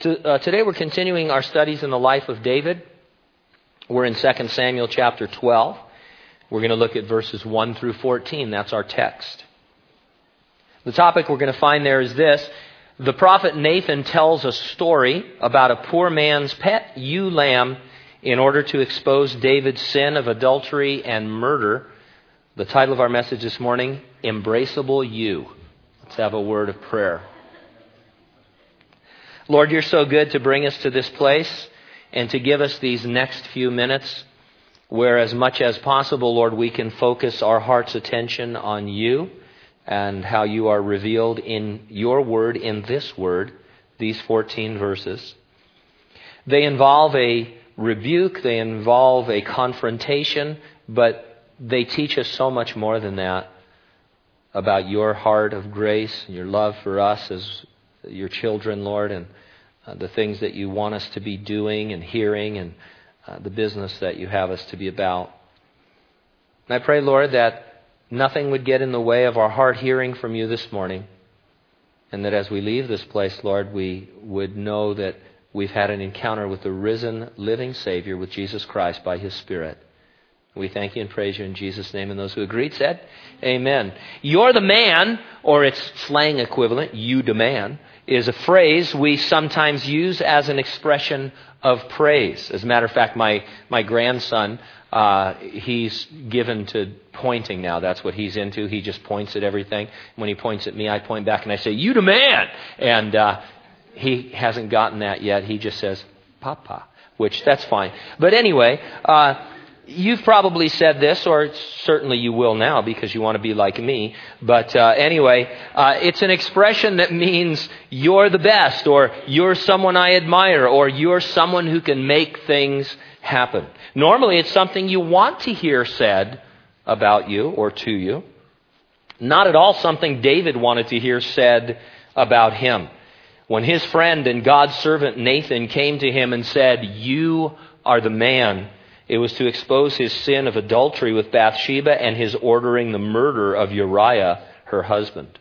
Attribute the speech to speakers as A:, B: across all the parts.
A: To, uh, today we're continuing our studies in the life of David. We're in 2 Samuel chapter 12. We're going to look at verses 1 through 14. That's our text. The topic we're going to find there is this. The prophet Nathan tells a story about a poor man's pet ewe lamb in order to expose David's sin of adultery and murder. The title of our message this morning, Embraceable Ewe. Let's have a word of prayer. Lord, you're so good to bring us to this place and to give us these next few minutes where, as much as possible, Lord, we can focus our heart's attention on you and how you are revealed in your word, in this word, these 14 verses. They involve a rebuke, they involve a confrontation, but they teach us so much more than that about your heart of grace and your love for us as your children, Lord, and uh, the things that you want us to be doing and hearing and uh, the business that you have us to be about. And I pray, Lord, that nothing would get in the way of our heart hearing from you this morning. And that as we leave this place, Lord, we would know that we've had an encounter with the risen, living Savior, with Jesus Christ by His Spirit. We thank you and praise you in Jesus' name. And those who agreed said, Amen. You're the man, or its slang equivalent, you demand, is a phrase we sometimes use as an expression of praise. As a matter of fact, my, my grandson, uh, he's given to pointing now. That's what he's into. He just points at everything. When he points at me, I point back and I say, You the man! And uh, he hasn't gotten that yet. He just says, Papa, which that's fine. But anyway, uh, You've probably said this, or certainly you will now because you want to be like me. But uh, anyway, uh, it's an expression that means you're the best, or you're someone I admire, or you're someone who can make things happen. Normally, it's something you want to hear said about you or to you. Not at all something David wanted to hear said about him. When his friend and God's servant Nathan came to him and said, You are the man it was to expose his sin of adultery with Bathsheba and his ordering the murder of Uriah, her husband.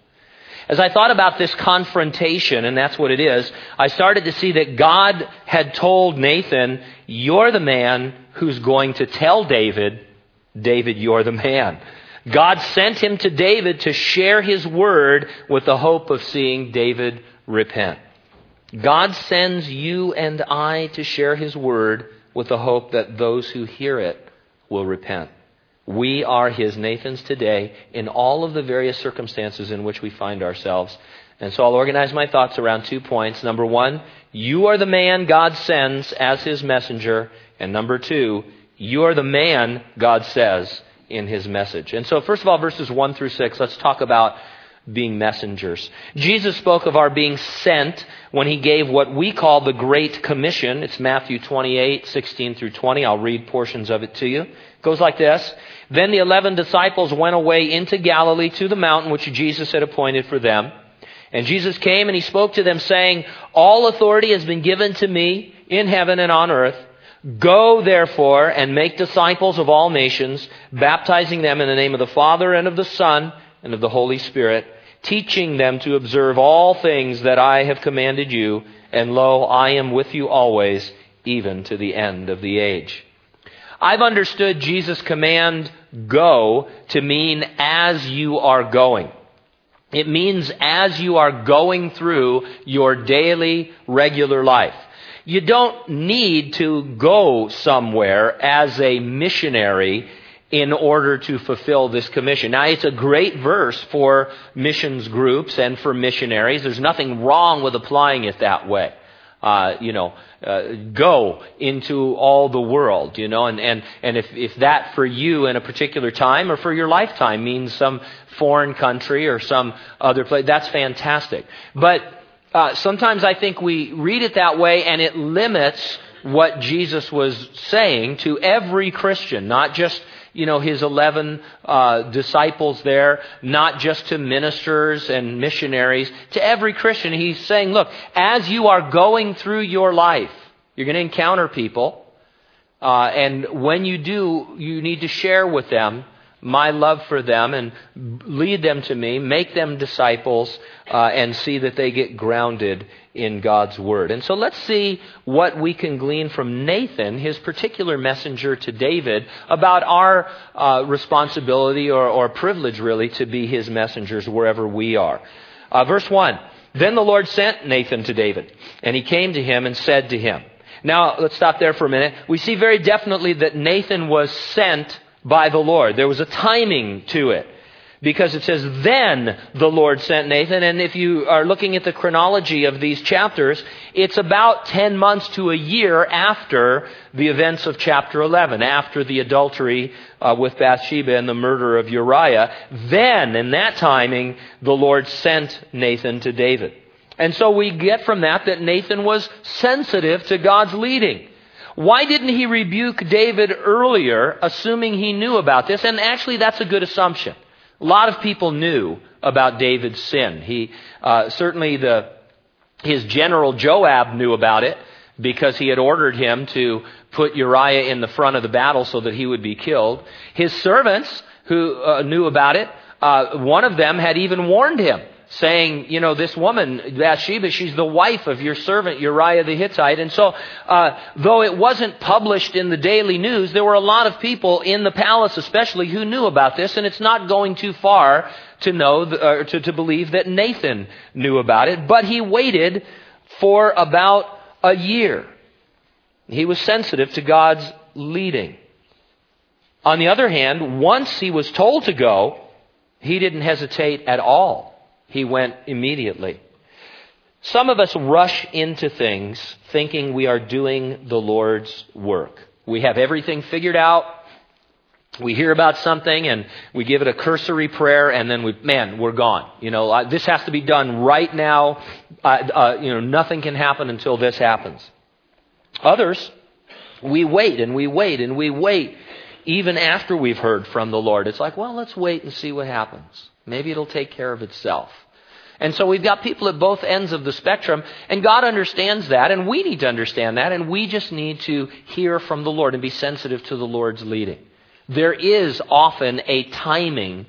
A: As I thought about this confrontation, and that's what it is, I started to see that God had told Nathan, You're the man who's going to tell David, David, you're the man. God sent him to David to share his word with the hope of seeing David repent. God sends you and I to share his word with the hope that those who hear it will repent. We are his Nathans today in all of the various circumstances in which we find ourselves. And so I'll organize my thoughts around two points. Number one, you are the man God sends as his messenger. And number two, you are the man God says in his message. And so, first of all, verses 1 through 6, let's talk about being messengers. Jesus spoke of our being sent when he gave what we call the Great Commission. It's Matthew 28, 16 through 20. I'll read portions of it to you. It goes like this. Then the eleven disciples went away into Galilee to the mountain which Jesus had appointed for them. And Jesus came and he spoke to them saying, All authority has been given to me in heaven and on earth. Go therefore and make disciples of all nations, baptizing them in the name of the Father and of the Son and of the Holy Spirit teaching them to observe all things that I have commanded you, and lo, I am with you always, even to the end of the age. I've understood Jesus' command, go, to mean as you are going. It means as you are going through your daily, regular life. You don't need to go somewhere as a missionary in order to fulfill this commission. Now, it's a great verse for missions groups and for missionaries. There's nothing wrong with applying it that way. Uh, you know, uh, go into all the world, you know, and, and, and if, if that for you in a particular time or for your lifetime means some foreign country or some other place, that's fantastic. But uh, sometimes I think we read it that way and it limits what Jesus was saying to every Christian, not just you know, his 11 uh, disciples there, not just to ministers and missionaries, to every Christian. He's saying, look, as you are going through your life, you're going to encounter people. Uh, and when you do, you need to share with them my love for them and lead them to me, make them disciples, uh, and see that they get grounded in God's Word. And so let's see what we can glean from Nathan, his particular messenger to David, about our uh, responsibility or, or, privilege, really, to be his messengers wherever we are. Uh, verse 1 Then the Lord sent Nathan to David, and he came to him and said to him, Now, let's stop there for a minute. We see very definitely that Nathan was sent by the Lord. There was a timing to it because it says, Then the Lord sent Nathan. And if you are looking at the chronology of these chapters, it's about 10 months to a year after the events of chapter 11, after the adultery uh, with Bathsheba and the murder of Uriah. Then, in that timing, the Lord sent Nathan to David. And so we get from that that Nathan was sensitive to God's leading. Why didn't he rebuke David earlier, assuming he knew about this? And actually, that's a good assumption. A lot of people knew about David's sin. He uh, certainly the his general Joab knew about it because he had ordered him to put Uriah in the front of the battle so that he would be killed. His servants who uh, knew about it, uh, one of them had even warned him saying, you know, this woman, Bathsheba, she's the wife of your servant Uriah the Hittite. And so, uh, though it wasn't published in the daily news, there were a lot of people in the palace, especially, who knew about this. And it's not going too far to know, uh, to, to believe that Nathan knew about it. But he waited for about a year. He was sensitive to God's leading. On the other hand, once he was told to go, he didn't hesitate at all he went immediately. Some of us rush into things thinking we are doing the Lord's work. We have everything figured out. We hear about something and we give it a cursory prayer and then we, man, we're gone. You know, uh, this has to be done right now. Uh, uh, you know, nothing can happen until this happens. Others, we wait and we wait and we wait even after we've heard from the Lord. It's like, well, let's wait and see what happens. Maybe it'll take care of itself. And so we've got people at both ends of the spectrum, and God understands that, and we need to understand that, and we just need to hear from the Lord and be sensitive to the Lord's leading. There is often a timing,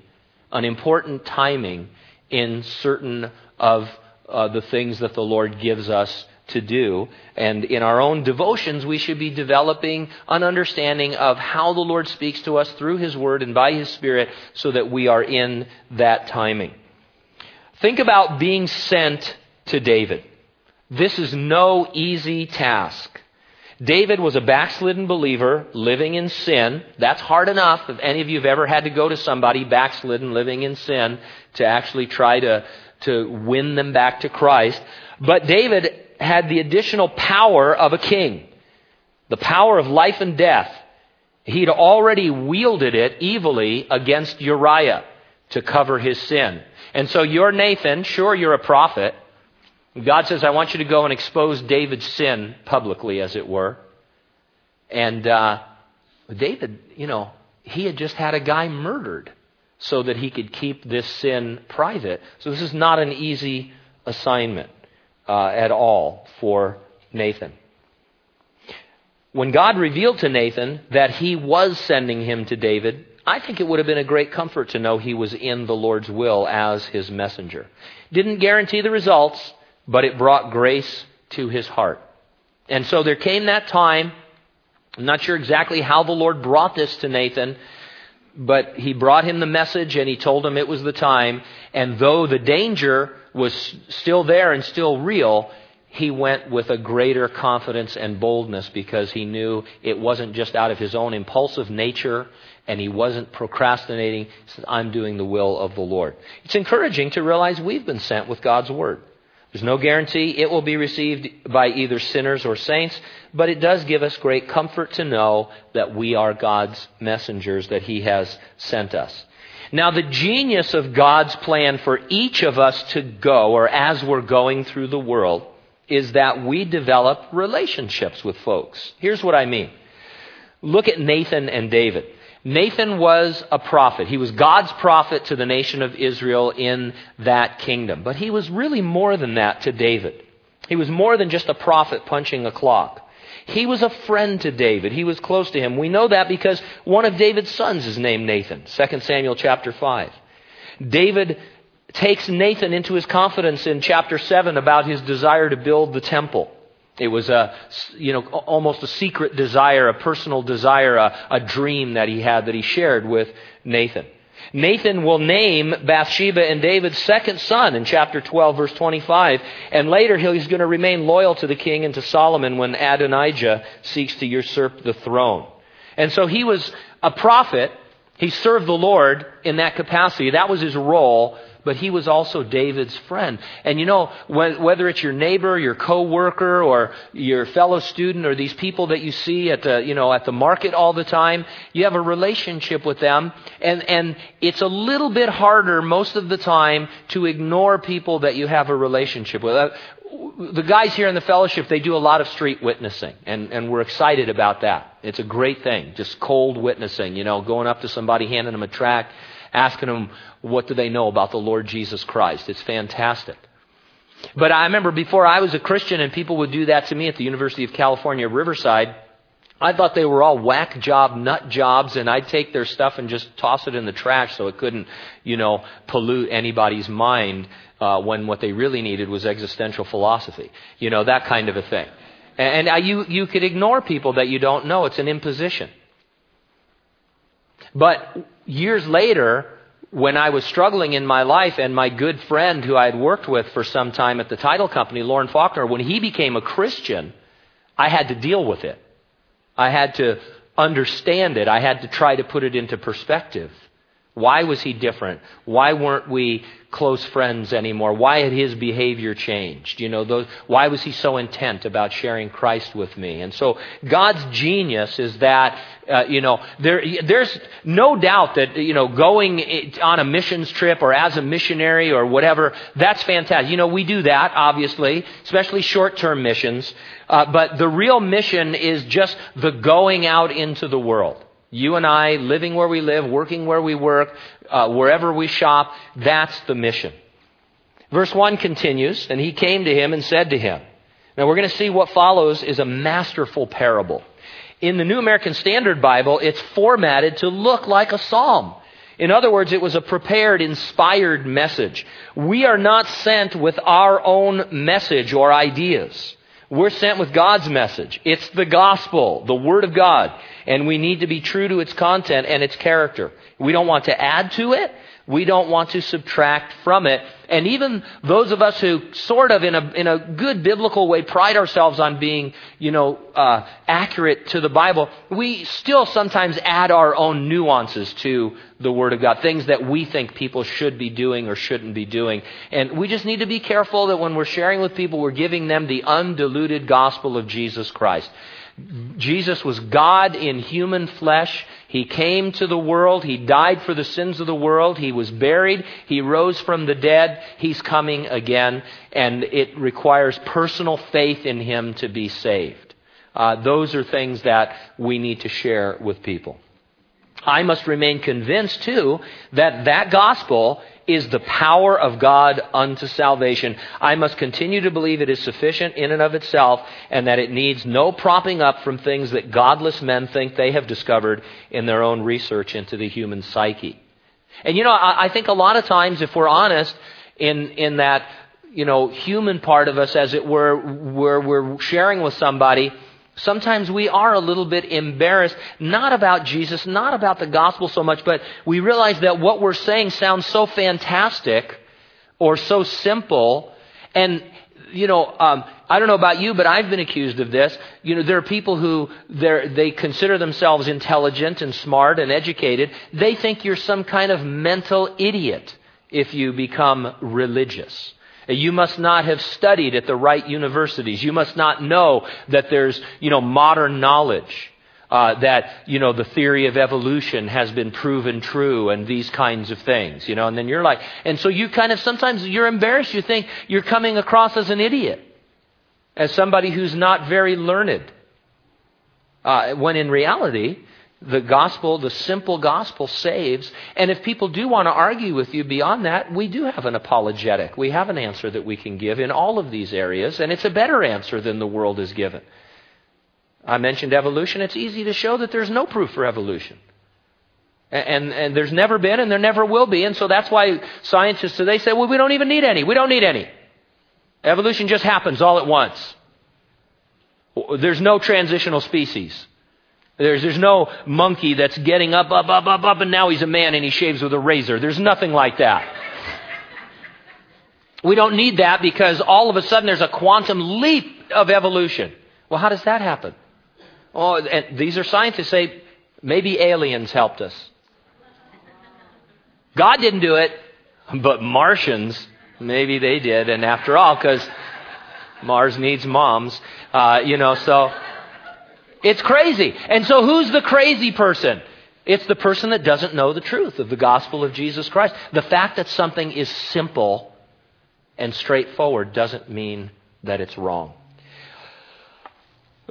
A: an important timing in certain of uh, the things that the Lord gives us to do. And in our own devotions, we should be developing an understanding of how the Lord speaks to us through His Word and by His Spirit so that we are in that timing. Think about being sent to David. This is no easy task. David was a backslidden believer living in sin. That's hard enough. If any of you have ever had to go to somebody backslidden living in sin to actually try to, to win them back to Christ. But David had the additional power of a king. The power of life and death. He'd already wielded it evilly against Uriah to cover his sin. And so you're Nathan, sure, you're a prophet. God says, I want you to go and expose David's sin publicly, as it were. And uh, David, you know, he had just had a guy murdered so that he could keep this sin private. So this is not an easy assignment uh, at all for Nathan. When God revealed to Nathan that he was sending him to David, I think it would have been a great comfort to know he was in the Lord's will as his messenger. Didn't guarantee the results, but it brought grace to his heart. And so there came that time. I'm not sure exactly how the Lord brought this to Nathan, but he brought him the message and he told him it was the time. And though the danger was still there and still real, he went with a greater confidence and boldness because he knew it wasn't just out of his own impulsive nature and he wasn't procrastinating. He said, I'm doing the will of the Lord. It's encouraging to realize we've been sent with God's Word. There's no guarantee it will be received by either sinners or saints, but it does give us great comfort to know that we are God's messengers, that He has sent us. Now, the genius of God's plan for each of us to go, or as we're going through the world, is that we develop relationships with folks. Here's what I mean. Look at Nathan and David. Nathan was a prophet. He was God's prophet to the nation of Israel in that kingdom. But he was really more than that to David. He was more than just a prophet punching a clock. He was a friend to David. He was close to him. We know that because one of David's sons is named Nathan. 2 Samuel chapter 5. David takes Nathan into his confidence in chapter 7 about his desire to build the temple. It was a, you know, almost a secret desire, a personal desire, a, a dream that he had that he shared with Nathan. Nathan will name Bathsheba and David's second son in chapter 12, verse 25. And later he's going to remain loyal to the king and to Solomon when Adonijah seeks to usurp the throne. And so he was a prophet. He served the Lord in that capacity. That was his role but he was also David's friend. And you know, whether it's your neighbor, your coworker, or your fellow student, or these people that you see at the, you know, at the market all the time, you have a relationship with them, and, and it's a little bit harder most of the time to ignore people that you have a relationship with. Uh, the guys here in the fellowship, they do a lot of street witnessing, and, and we're excited about that. It's a great thing, just cold witnessing, you know, going up to somebody, handing them a tract, asking them what do they know about the Lord Jesus Christ. It's fantastic. But I remember before I was a Christian and people would do that to me at the University of California, Riverside, I thought they were all whack job, nut jobs, and I'd take their stuff and just toss it in the trash so it couldn't, you know, pollute anybody's mind uh, when what they really needed was existential philosophy. You know, that kind of a thing. And, uh, you, you could ignore people that you don't know. It's an imposition. But years later, when I was struggling in my life, and my good friend who I had worked with for some time at the title company, Lauren Faulkner, when he became a Christian, I had to deal with it. I had to understand it. I had to try to put it into perspective. Why was he different? Why weren't we close friends anymore? Why had his behavior changed? You know, those, why was he so intent about sharing Christ with me? And so God's genius is that, uh, you know, there, there's no doubt that, you know, going on a missions trip or as a missionary or whatever, that's fantastic. You know, we do that, obviously, especially short-term missions. Uh, but the real mission is just the going out into the world. You and I, living where we live, working where we work, uh, wherever we shop, that's the mission. Verse 1 continues, and he came to him and said to him. Now we're going to see what follows is a masterful parable. In the New American Standard Bible, it's formatted to look like a psalm. In other words, it was a prepared, inspired message. We are not sent with our own message or ideas. We're sent with God's message. It's the gospel, the Word of God. And we need to be true to its content and its character. We don't want to add to it. We don't want to subtract from it. And even those of us who sort of in a, in a good biblical way pride ourselves on being, you know, uh, accurate to the Bible, we still sometimes add our own nuances to the Word of God, things that we think people should be doing or shouldn't be doing. And we just need to be careful that when we're sharing with people, we're giving them the undiluted gospel of Jesus Christ. Jesus was God in human flesh. He came to the world. He died for the sins of the world. He was buried. He rose from the dead. He's coming again. And it requires personal faith in Him to be saved. Uh, those are things that we need to share with people. I must remain convinced, too, that that gospel is the power of God unto salvation. I must continue to believe it is sufficient in and of itself and that it needs no propping up from things that godless men think they have discovered in their own research into the human psyche. And you know, I, I think a lot of times, if we're honest, in, in that, you know, human part of us, as it were, where we're sharing with somebody, Sometimes we are a little bit embarrassed, not about Jesus, not about the gospel so much, but we realize that what we're saying sounds so fantastic or so simple. And, you know, um, I don't know about you, but I've been accused of this. You know, there are people who they consider themselves intelligent and smart and educated. They think you're some kind of mental idiot if you become religious. You must not have studied at the right universities. You must not know that there's, you know, modern knowledge. Uh, that you know the theory of evolution has been proven true and these kinds of things you know and then you're like and so you kind of sometimes you're embarrassed you think you're coming across as an idiot as somebody who's not very learned uh, when in reality the gospel, the simple gospel saves. And if people do want to argue with you beyond that, we do have an apologetic. We have an answer that we can give in all of these areas, and it's a better answer than the world is given. I mentioned evolution. It's easy to show that there's no proof for evolution. And, and, and, there's never been and there never will be. And so that's why scientists today say, well, we don't even need any. We don't need any. Evolution just happens all at once. There's no transitional species. There's, there's no monkey that's getting up, up, up, up, up, and now he's a man and he shaves with a razor. There's nothing like that. We don't need that because all of a sudden there's a quantum leap of evolution. Well, how does that happen? Oh, and these are scientists say maybe aliens helped us. God didn't do it, but Martians, maybe they did. And after all, because Mars needs moms, uh, you know, so it's crazy. And so who's the crazy person? It's the person that doesn't know the truth of the gospel of Jesus Christ. The fact that something is simple and straightforward doesn't mean that it's wrong.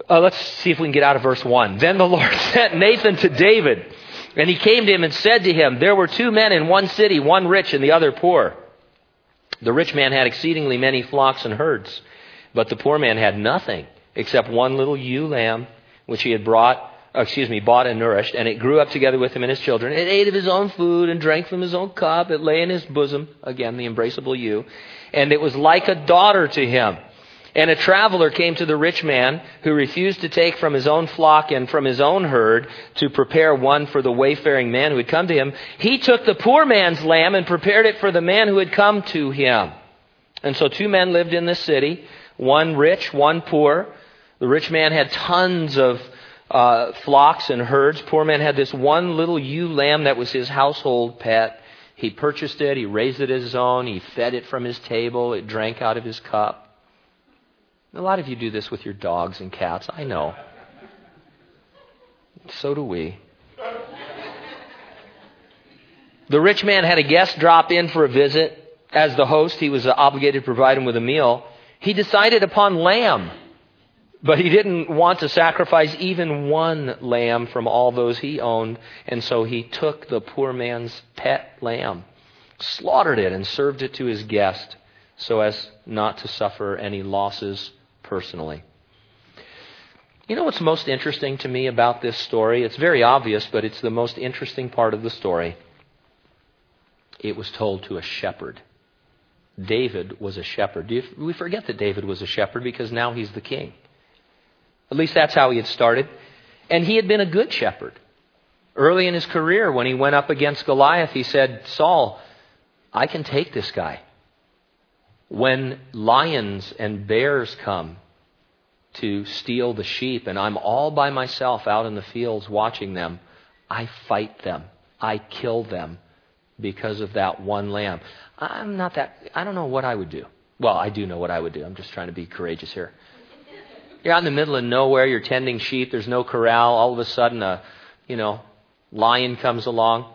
A: Uh, let's see if we can get out of verse 1. Then the Lord sent Nathan to David, and he came to him and said to him, There were two men in one city, one rich and the other poor. The rich man had exceedingly many flocks and herds, but the poor man had nothing except one little ewe lamb, which he had brought uh, excuse me, bought and nourished, and it grew up together with him and his children. It ate of his own food and drank from his own cup. It lay in his bosom, again, the embraceable you, and it was like a daughter to him. And a traveler came to the rich man who refused to take from his own flock and from his own herd to prepare one for the wayfaring man who had come to him. He took the poor man's lamb and prepared it for the man who had come to him. And so two men lived in this city, one rich, one poor. The rich man had tons of uh, flocks and herds. Poor man had this one little ewe lamb that was his household pet. He purchased it, he raised it as his own, he fed it from his table, it drank out of his cup. A lot of you do this with your dogs and cats, I know. So do we. The rich man had a guest drop in for a visit. As the host, he was obligated to provide him with a meal. He decided upon lamb. But he didn't want to sacrifice even one lamb from all those he owned, and so he took the poor man's pet lamb, slaughtered it, and served it to his guest so as not to suffer any losses personally. You know what's most interesting to me about this story? It's very obvious, but it's the most interesting part of the story. It was told to a shepherd. David was a shepherd. We forget that David was a shepherd because now he's the king. At least that's how he had started. And he had been a good shepherd. Early in his career, when he went up against Goliath, he said, Saul, I can take this guy. When lions and bears come to steal the sheep, and I'm all by myself out in the fields watching them, I fight them. I kill them because of that one lamb. I'm not that, I don't know what I would do. Well, I do know what I would do. I'm just trying to be courageous here. You're out in the middle of nowhere, you're tending sheep, there's no corral, all of a sudden a, you know, lion comes along.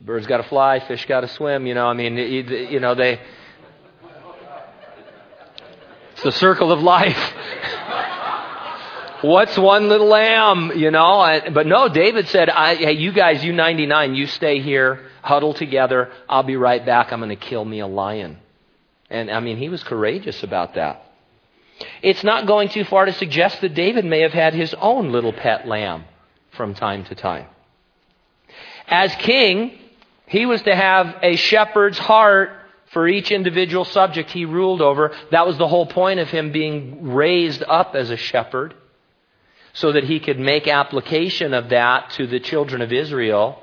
A: Birds got to fly, fish got to swim, you know, I mean, you, know, they. It's the circle of life. What's one little lamb, you know? But no, David said, I, hey, you guys, you 99, you stay here, huddle together. I'll be right back. I'm going to kill me a lion. And I mean, he was courageous about that. It's not going too far to suggest that David may have had his own little pet lamb from time to time. As king, he was to have a shepherd's heart for each individual subject he ruled over. That was the whole point of him being raised up as a shepherd, so that he could make application of that to the children of Israel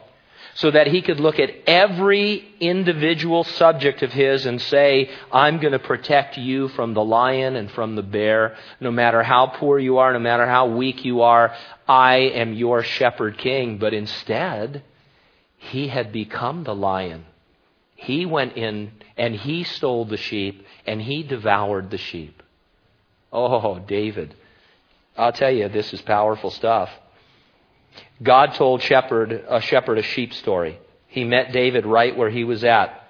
A: so that he could look at every individual subject of his and say, I'm going to protect you from the lion and from the bear. No matter how poor you are, no matter how weak you are, I am your shepherd king. But instead, he had become the lion. He went in and he stole the sheep and he devoured the sheep. Oh, David. I'll tell you, this is powerful stuff. God told shepherd, a shepherd a sheep story. He met David right where he was at.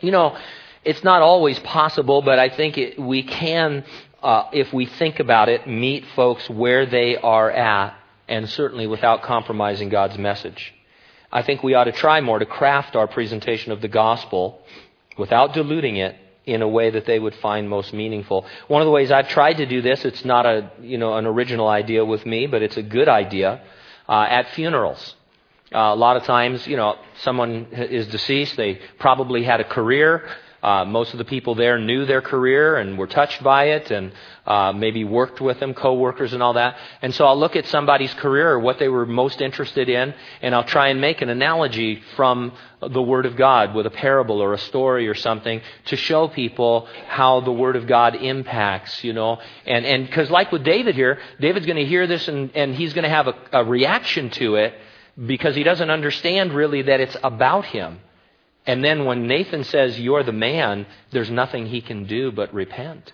A: You know, it's not always possible, but I think it, we can, uh, if we think about it, meet folks where they are at, and certainly without compromising God's message. I think we ought to try more to craft our presentation of the gospel without diluting it in a way that they would find most meaningful. One of the ways I've tried to do this, it's not a, you know, an original idea with me, but it's a good idea, uh, at funerals. Uh, a lot of times, you know, someone is deceased, they probably had a career, uh, most of the people there knew their career and were touched by it and uh, maybe worked with them, coworkers and all that. And so I'll look at somebody's career or what they were most interested in, and I'll try and make an analogy from the Word of God with a parable or a story or something to show people how the Word of God impacts, you know. And and because like with David here, David's going to hear this and, and he's going to have a, a reaction to it because he doesn't understand really that it's about him. And then when Nathan says, You're the man, there's nothing he can do but repent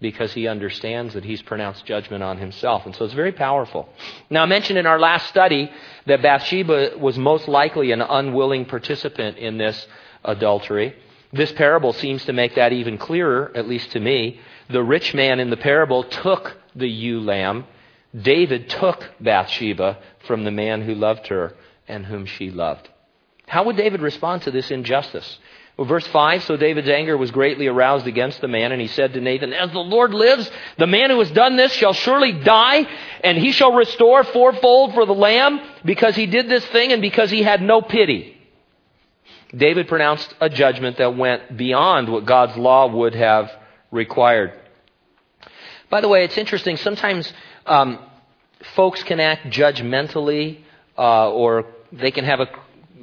A: because he understands that he's pronounced judgment on himself. And so it's very powerful. Now, I mentioned in our last study that Bathsheba was most likely an unwilling participant in this adultery. This parable seems to make that even clearer, at least to me. The rich man in the parable took the ewe lamb. David took Bathsheba from the man who loved her and whom she loved. How would David respond to this injustice? Well, verse 5 So David's anger was greatly aroused against the man, and he said to Nathan, As the Lord lives, the man who has done this shall surely die, and he shall restore fourfold for the lamb, because he did this thing and because he had no pity. David pronounced a judgment that went beyond what God's law would have required. By the way, it's interesting. Sometimes um, folks can act judgmentally, uh, or they can have a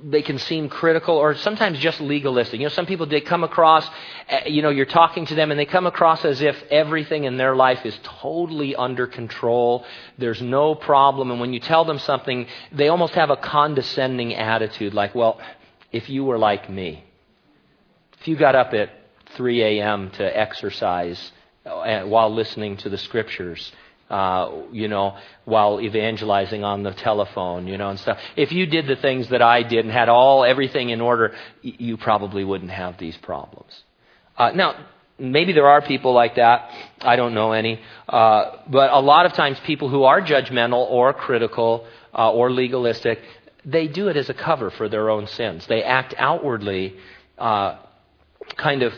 A: they can seem critical or sometimes just legalistic. You know, some people they come across, eh, you know, you're talking to them and they come across as if everything in their life is totally under control. There's no problem. And when you tell them something, they almost have a condescending attitude like, well, if you were like me, if you got up at 3 a.m. to exercise eh, while listening to the scriptures, uh, you know, while evangelizing on the telephone, you know, and stuff. If you did the things that I did and had all everything in order, you probably wouldn't have these problems. Uh, now, maybe there are people like that. I don't know any. Uh, but a lot of times, people who are judgmental or critical uh, or legalistic, they do it as a cover for their own sins. They act outwardly, uh, kind of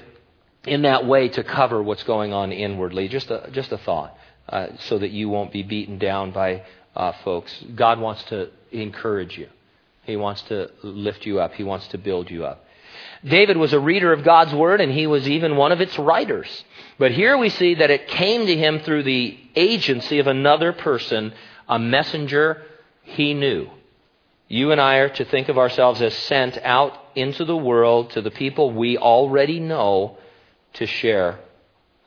A: in that way to cover what's going on inwardly. Just a, just a thought uh, so that you won't be beaten down by uh, folks. God wants to encourage you. He wants to lift you up. He wants to build you up. David was a reader of God's word, and he was even one of its writers. But here we see that it came to him through the agency of another person, a messenger he knew. You and I are to think of ourselves as sent out into the world to the people we already know to share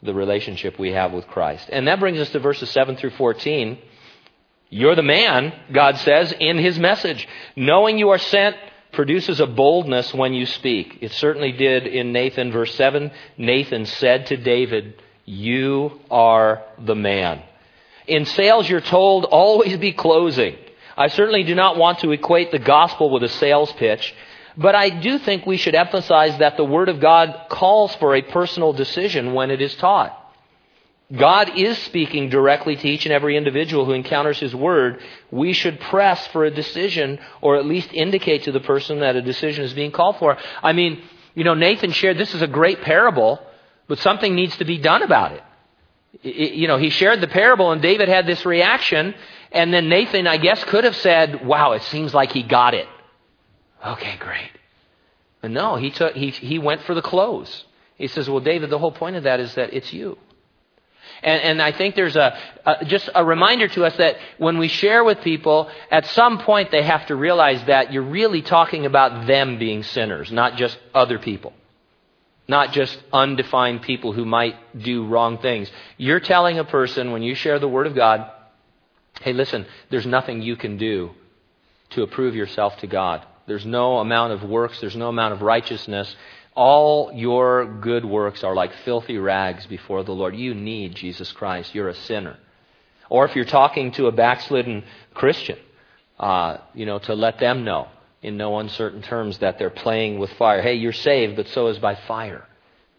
A: the relationship we have with Christ. And that brings us to verses 7 through 14. You're the man, God says, in his message. Knowing you are sent produces a boldness when you speak. It certainly did in Nathan. Verse 7 Nathan said to David, You are the man. In sales, you're told, always be closing. I certainly do not want to equate the gospel with a sales pitch. But I do think we should emphasize that the Word of God calls for a personal decision when it is taught. God is speaking directly to each and every individual who encounters His Word. We should press for a decision or at least indicate to the person that a decision is being called for. I mean, you know, Nathan shared this is a great parable, but something needs to be done about it. You know, he shared the parable and David had this reaction, and then Nathan, I guess, could have said, Wow, it seems like he got it. Okay, great. But no, he, took, he, he went for the clothes. He says, Well, David, the whole point of that is that it's you. And, and I think there's a, a, just a reminder to us that when we share with people, at some point they have to realize that you're really talking about them being sinners, not just other people. Not just undefined people who might do wrong things. You're telling a person when you share the Word of God, hey, listen, there's nothing you can do to approve yourself to God. There's no amount of works, there's no amount of righteousness. All your good works are like filthy rags before the Lord. You need Jesus Christ. You're a sinner. Or if you're talking to a backslidden Christian, uh, you know, to let them know in no uncertain terms that they're playing with fire. Hey, you're saved, but so is by fire.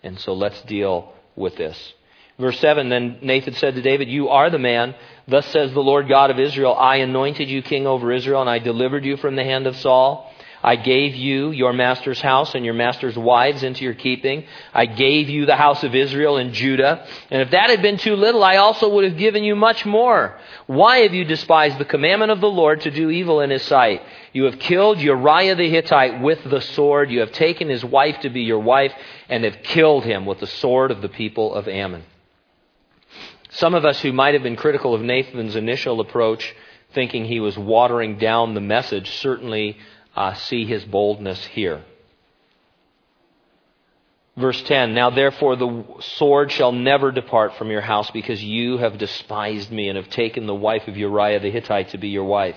A: And so let's deal with this. Verse 7 Then Nathan said to David, You are the man. Thus says the Lord God of Israel I anointed you king over Israel, and I delivered you from the hand of Saul. I gave you your master's house and your master's wives into your keeping. I gave you the house of Israel and Judah. And if that had been too little, I also would have given you much more. Why have you despised the commandment of the Lord to do evil in his sight? You have killed Uriah the Hittite with the sword. You have taken his wife to be your wife and have killed him with the sword of the people of Ammon. Some of us who might have been critical of Nathan's initial approach, thinking he was watering down the message, certainly uh, see his boldness here. Verse 10 Now therefore the sword shall never depart from your house, because you have despised me and have taken the wife of Uriah the Hittite to be your wife.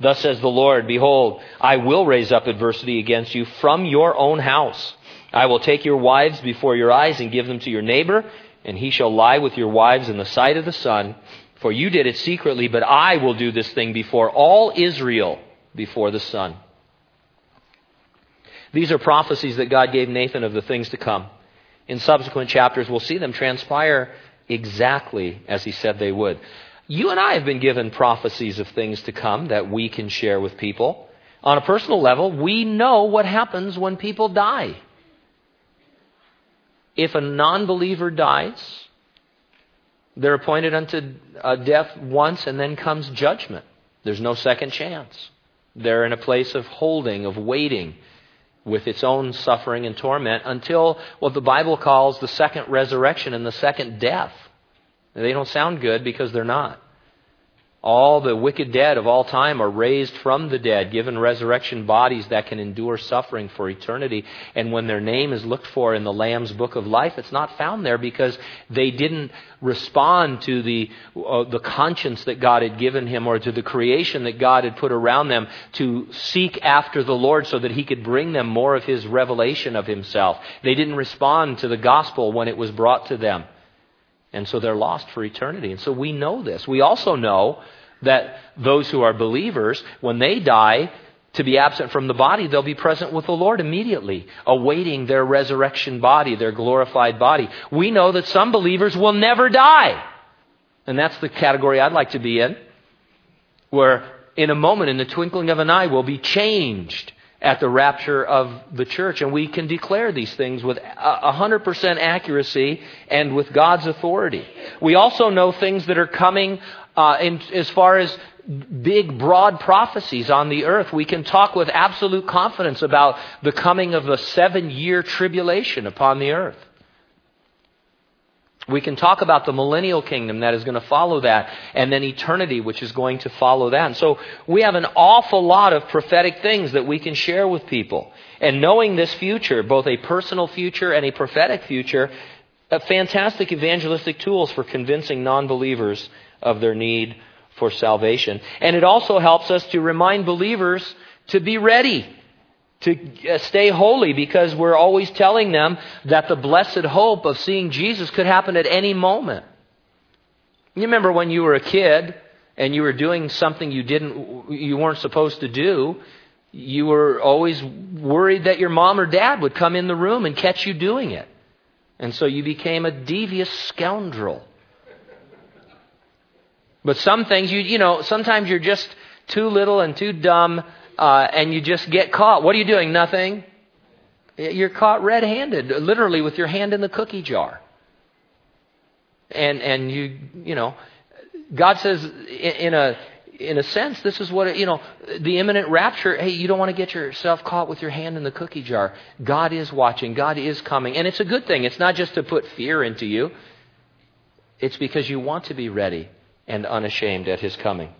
A: Thus says the Lord, Behold, I will raise up adversity against you from your own house. I will take your wives before your eyes and give them to your neighbor, and he shall lie with your wives in the sight of the sun. For you did it secretly, but I will do this thing before all Israel, before the sun. These are prophecies that God gave Nathan of the things to come. In subsequent chapters, we'll see them transpire exactly as he said they would. You and I have been given prophecies of things to come that we can share with people. On a personal level, we know what happens when people die. If a non believer dies, they're appointed unto uh, death once and then comes judgment. There's no second chance. They're in a place of holding, of waiting with its own suffering and torment until what the Bible calls the second resurrection and the second death. They don't sound good because they're not. All the wicked dead of all time are raised from the dead, given resurrection bodies that can endure suffering for eternity. And when their name is looked for in the Lamb's book of life, it's not found there because they didn't respond to the, uh, the conscience that God had given him or to the creation that God had put around them to seek after the Lord so that he could bring them more of his revelation of himself. They didn't respond to the gospel when it was brought to them. And so they're lost for eternity. And so we know this. We also know that those who are believers, when they die, to be absent from the body, they'll be present with the Lord immediately, awaiting their resurrection body, their glorified body. We know that some believers will never die. And that's the category I'd like to be in, where in a moment, in the twinkling of an eye, we'll be changed at the rapture of the church. And we can declare these things with 100% accuracy and with God's authority. We also know things that are coming uh, in, as far as big, broad prophecies on the earth. We can talk with absolute confidence about the coming of a seven year tribulation upon the earth. We can talk about the millennial kingdom that is going to follow that, and then eternity, which is going to follow that. And so we have an awful lot of prophetic things that we can share with people. And knowing this future, both a personal future and a prophetic future, fantastic evangelistic tools for convincing non believers of their need for salvation. And it also helps us to remind believers to be ready to uh, stay holy because we're always telling them that the blessed hope of seeing Jesus could happen at any moment. You remember when you were a kid and you were doing something you didn't you weren't supposed to do, you were always worried that your mom or dad would come in the room and catch you doing it. And so you became a devious scoundrel. But some things you you know, sometimes you're just too little and too dumb uh, and you just get caught. What are you doing? Nothing. You're caught red handed, literally with your hand in the cookie jar. And, and you, you know, God says in a, in a sense, this is what, you know, the imminent rapture, hey, you don't want to get yourself caught with your hand in the cookie jar. God is watching. God is coming. And it's a good thing. It's not just to put fear into you. It's because you want to be ready and unashamed at his coming.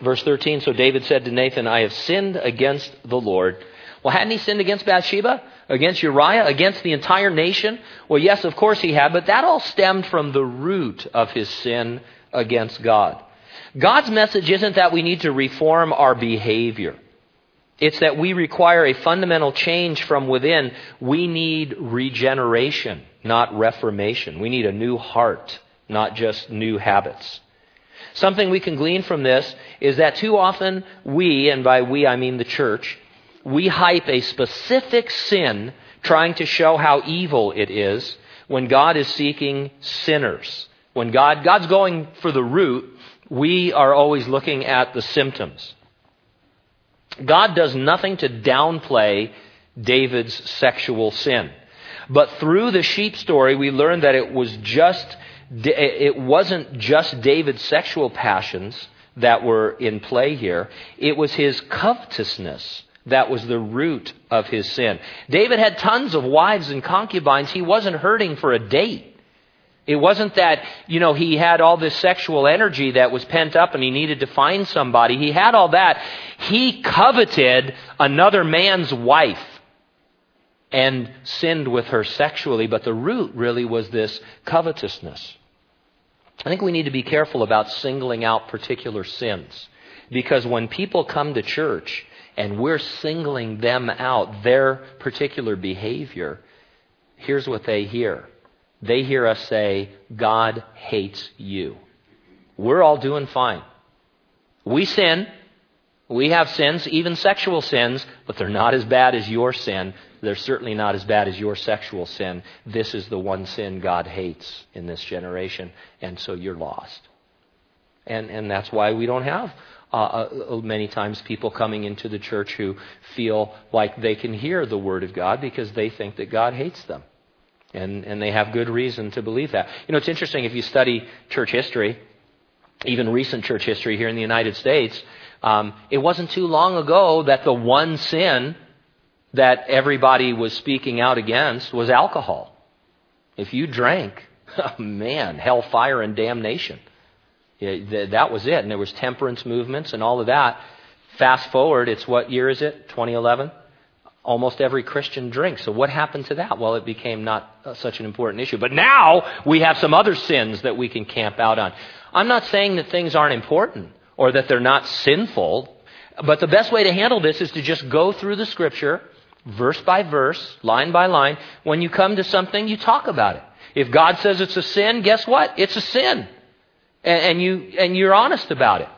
A: Verse 13 So David said to Nathan, I have sinned against the Lord. Well, hadn't he sinned against Bathsheba? Against Uriah? Against the entire nation? Well, yes, of course he had, but that all stemmed from the root of his sin against God. God's message isn't that we need to reform our behavior. It's that we require a fundamental change from within. We need regeneration, not reformation. We need a new heart, not just new habits. Something we can glean from this is that too often we, and by we I mean the church, we hype a specific sin trying to show how evil it is when God is seeking sinners. When God, God's going for the root, we are always looking at the symptoms. God does nothing to downplay David's sexual sin. But through the sheep story, we learn that it was just, it wasn't just David's sexual passions that were in play here. It was his covetousness that was the root of his sin. David had tons of wives and concubines. He wasn't hurting for a date. It wasn't that, you know, he had all this sexual energy that was pent up and he needed to find somebody. He had all that. He coveted another man's wife and sinned with her sexually, but the root really was this covetousness. I think we need to be careful about singling out particular sins because when people come to church and we're singling them out, their particular behavior, here's what they hear. They hear us say, God hates you. We're all doing fine. We sin. We have sins, even sexual sins, but they're not as bad as your sin. They're certainly not as bad as your sexual sin. This is the one sin God hates in this generation, and so you're lost. And, and that's why we don't have uh, uh, many times people coming into the church who feel like they can hear the Word of God because they think that God hates them. And, and they have good reason to believe that. You know, it's interesting if you study church history, even recent church history here in the United States, um, it wasn't too long ago that the one sin that everybody was speaking out against was alcohol. If you drank, oh man, hellfire and damnation. That was it. And there was temperance movements and all of that. Fast forward, it's what year is it? 2011? Almost every Christian drinks. So what happened to that? Well, it became not uh, such an important issue. But now we have some other sins that we can camp out on. I'm not saying that things aren't important or that they're not sinful, but the best way to handle this is to just go through the scripture verse by verse, line by line. When you come to something, you talk about it. If God says it's a sin, guess what? It's a sin. And, and, you, and you're honest about it.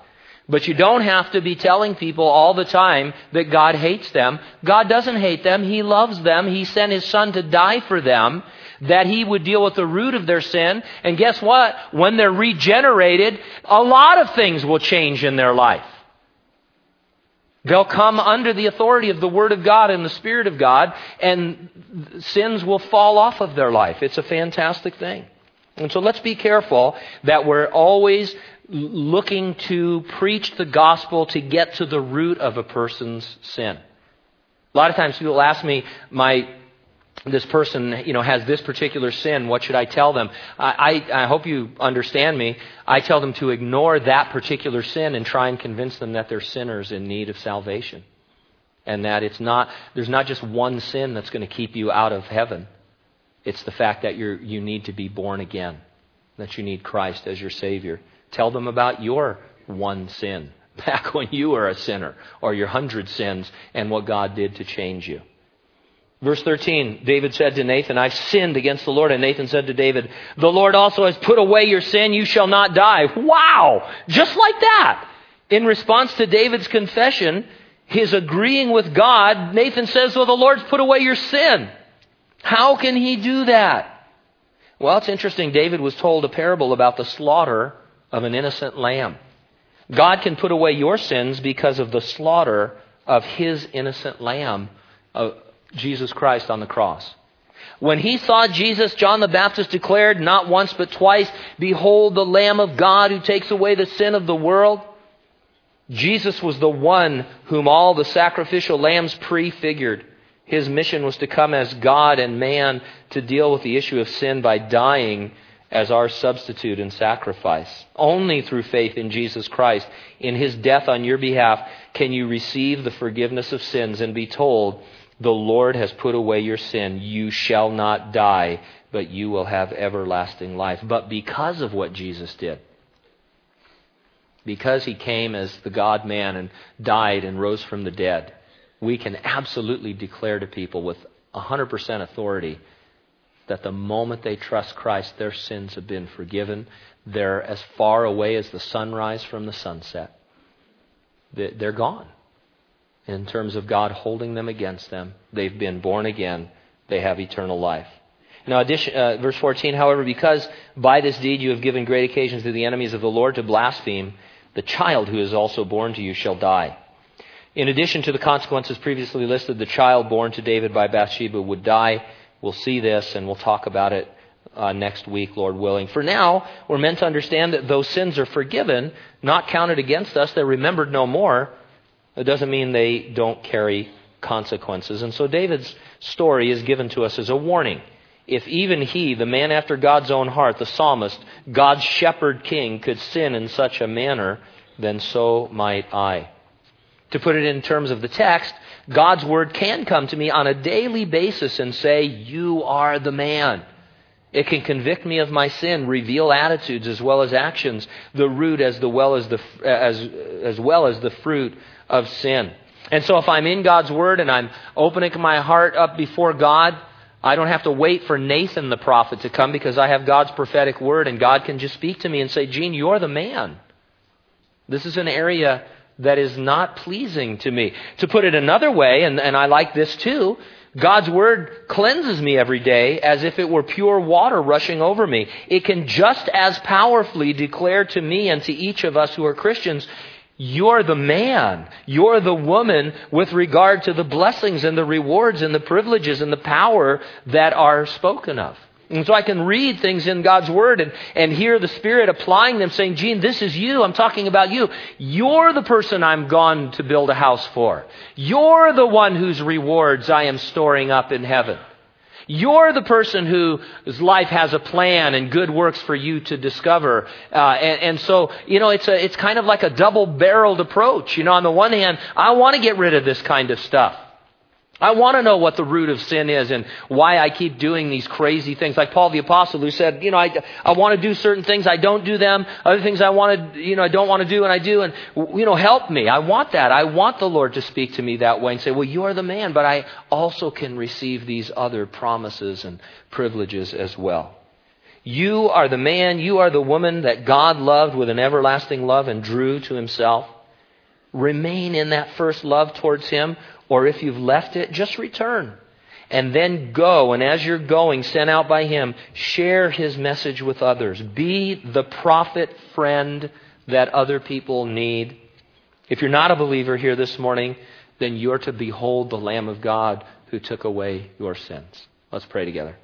A: But you don't have to be telling people all the time that God hates them. God doesn't hate them. He loves them. He sent His Son to die for them, that He would deal with the root of their sin. And guess what? When they're regenerated, a lot of things will change in their life. They'll come under the authority of the Word of God and the Spirit of God, and sins will fall off of their life. It's a fantastic thing. And so let's be careful that we're always looking to preach the gospel to get to the root of a person's sin. A lot of times people ask me, my this person, you know, has this particular sin. What should I tell them? I, I, I, hope you understand me. I tell them to ignore that particular sin and try and convince them that they're sinners in need of salvation. And that it's not, there's not just one sin that's going to keep you out of heaven. It's the fact that you're, you need to be born again, that you need Christ as your Savior. Tell them about your one sin back when you were a sinner or your hundred sins and what God did to change you. Verse 13, David said to Nathan, I've sinned against the Lord. And Nathan said to David, The Lord also has put away your sin. You shall not die. Wow! Just like that. In response to David's confession, his agreeing with God, Nathan says, Well, the Lord's put away your sin. How can he do that? Well, it's interesting. David was told a parable about the slaughter of an innocent lamb. God can put away your sins because of the slaughter of his innocent lamb uh, Jesus Christ on the cross. When he saw Jesus, John the Baptist declared not once but twice, Behold the Lamb of God who takes away the sin of the world. Jesus was the one whom all the sacrificial lambs prefigured. His mission was to come as God and man to deal with the issue of sin by dying as our substitute and sacrifice. Only through faith in Jesus Christ, in his death on your behalf, can you receive the forgiveness of sins and be told the Lord has put away your sin. You shall not die, but you will have everlasting life. But because of what Jesus did, because he came as the God man and died and rose from the dead, we can absolutely declare to people with 100% authority that the moment they trust Christ, their sins have been forgiven. They're as far away as the sunrise from the sunset. They're gone in terms of God holding them against them. They've been born again. They have eternal life. Now, addition, uh, verse 14, however, because by this deed you have given great occasions to the enemies of the Lord to blaspheme, the child who is also born to you shall die. In addition to the consequences previously listed, the child born to David by Bathsheba would die. We'll see this and we'll talk about it uh, next week, Lord willing. For now, we're meant to understand that those sins are forgiven, not counted against us, they're remembered no more. It doesn't mean they don't carry consequences. And so David's story is given to us as a warning. If even he, the man after God's own heart, the psalmist, God's shepherd king, could sin in such a manner, then so might I. To put it in terms of the text, God's word can come to me on a daily basis and say, You are the man. It can convict me of my sin, reveal attitudes as well as actions, the root as, the well as, the, as, as well as the fruit of sin. And so if I'm in God's Word and I'm opening my heart up before God, I don't have to wait for Nathan the prophet to come because I have God's prophetic Word and God can just speak to me and say, Gene, you're the man. This is an area that is not pleasing to me. To put it another way, and, and I like this too, God's Word cleanses me every day as if it were pure water rushing over me. It can just as powerfully declare to me and to each of us who are Christians, you're the man. You're the woman with regard to the blessings and the rewards and the privileges and the power that are spoken of. And so I can read things in God's Word and, and hear the Spirit applying them, saying, Gene, this is you. I'm talking about you. You're the person I'm gone to build a house for. You're the one whose rewards I am storing up in heaven. You're the person whose life has a plan and good works for you to discover. Uh, and, and, so, you know, it's, a, it's kind of like a double barreled approach. You know, on the one hand, I want to get rid of this kind of stuff. I want to know what the root of sin is and why I keep doing these crazy things. Like Paul the Apostle who said, you know, I, I want to do certain things, I don't do them. Other things I want to, you know, I don't want to do and I do. And, you know, help me. I want that. I want the Lord to speak to me that way and say, well, you are the man, but I also can receive these other promises and privileges as well. You are the man, you are the woman that God loved with an everlasting love and drew to himself. Remain in that first love towards him or if you've left it, just return. And then go, and as you're going, sent out by Him, share His message with others. Be the prophet friend that other people need. If you're not a believer here this morning, then you're to behold the Lamb of God who took away your sins. Let's pray together.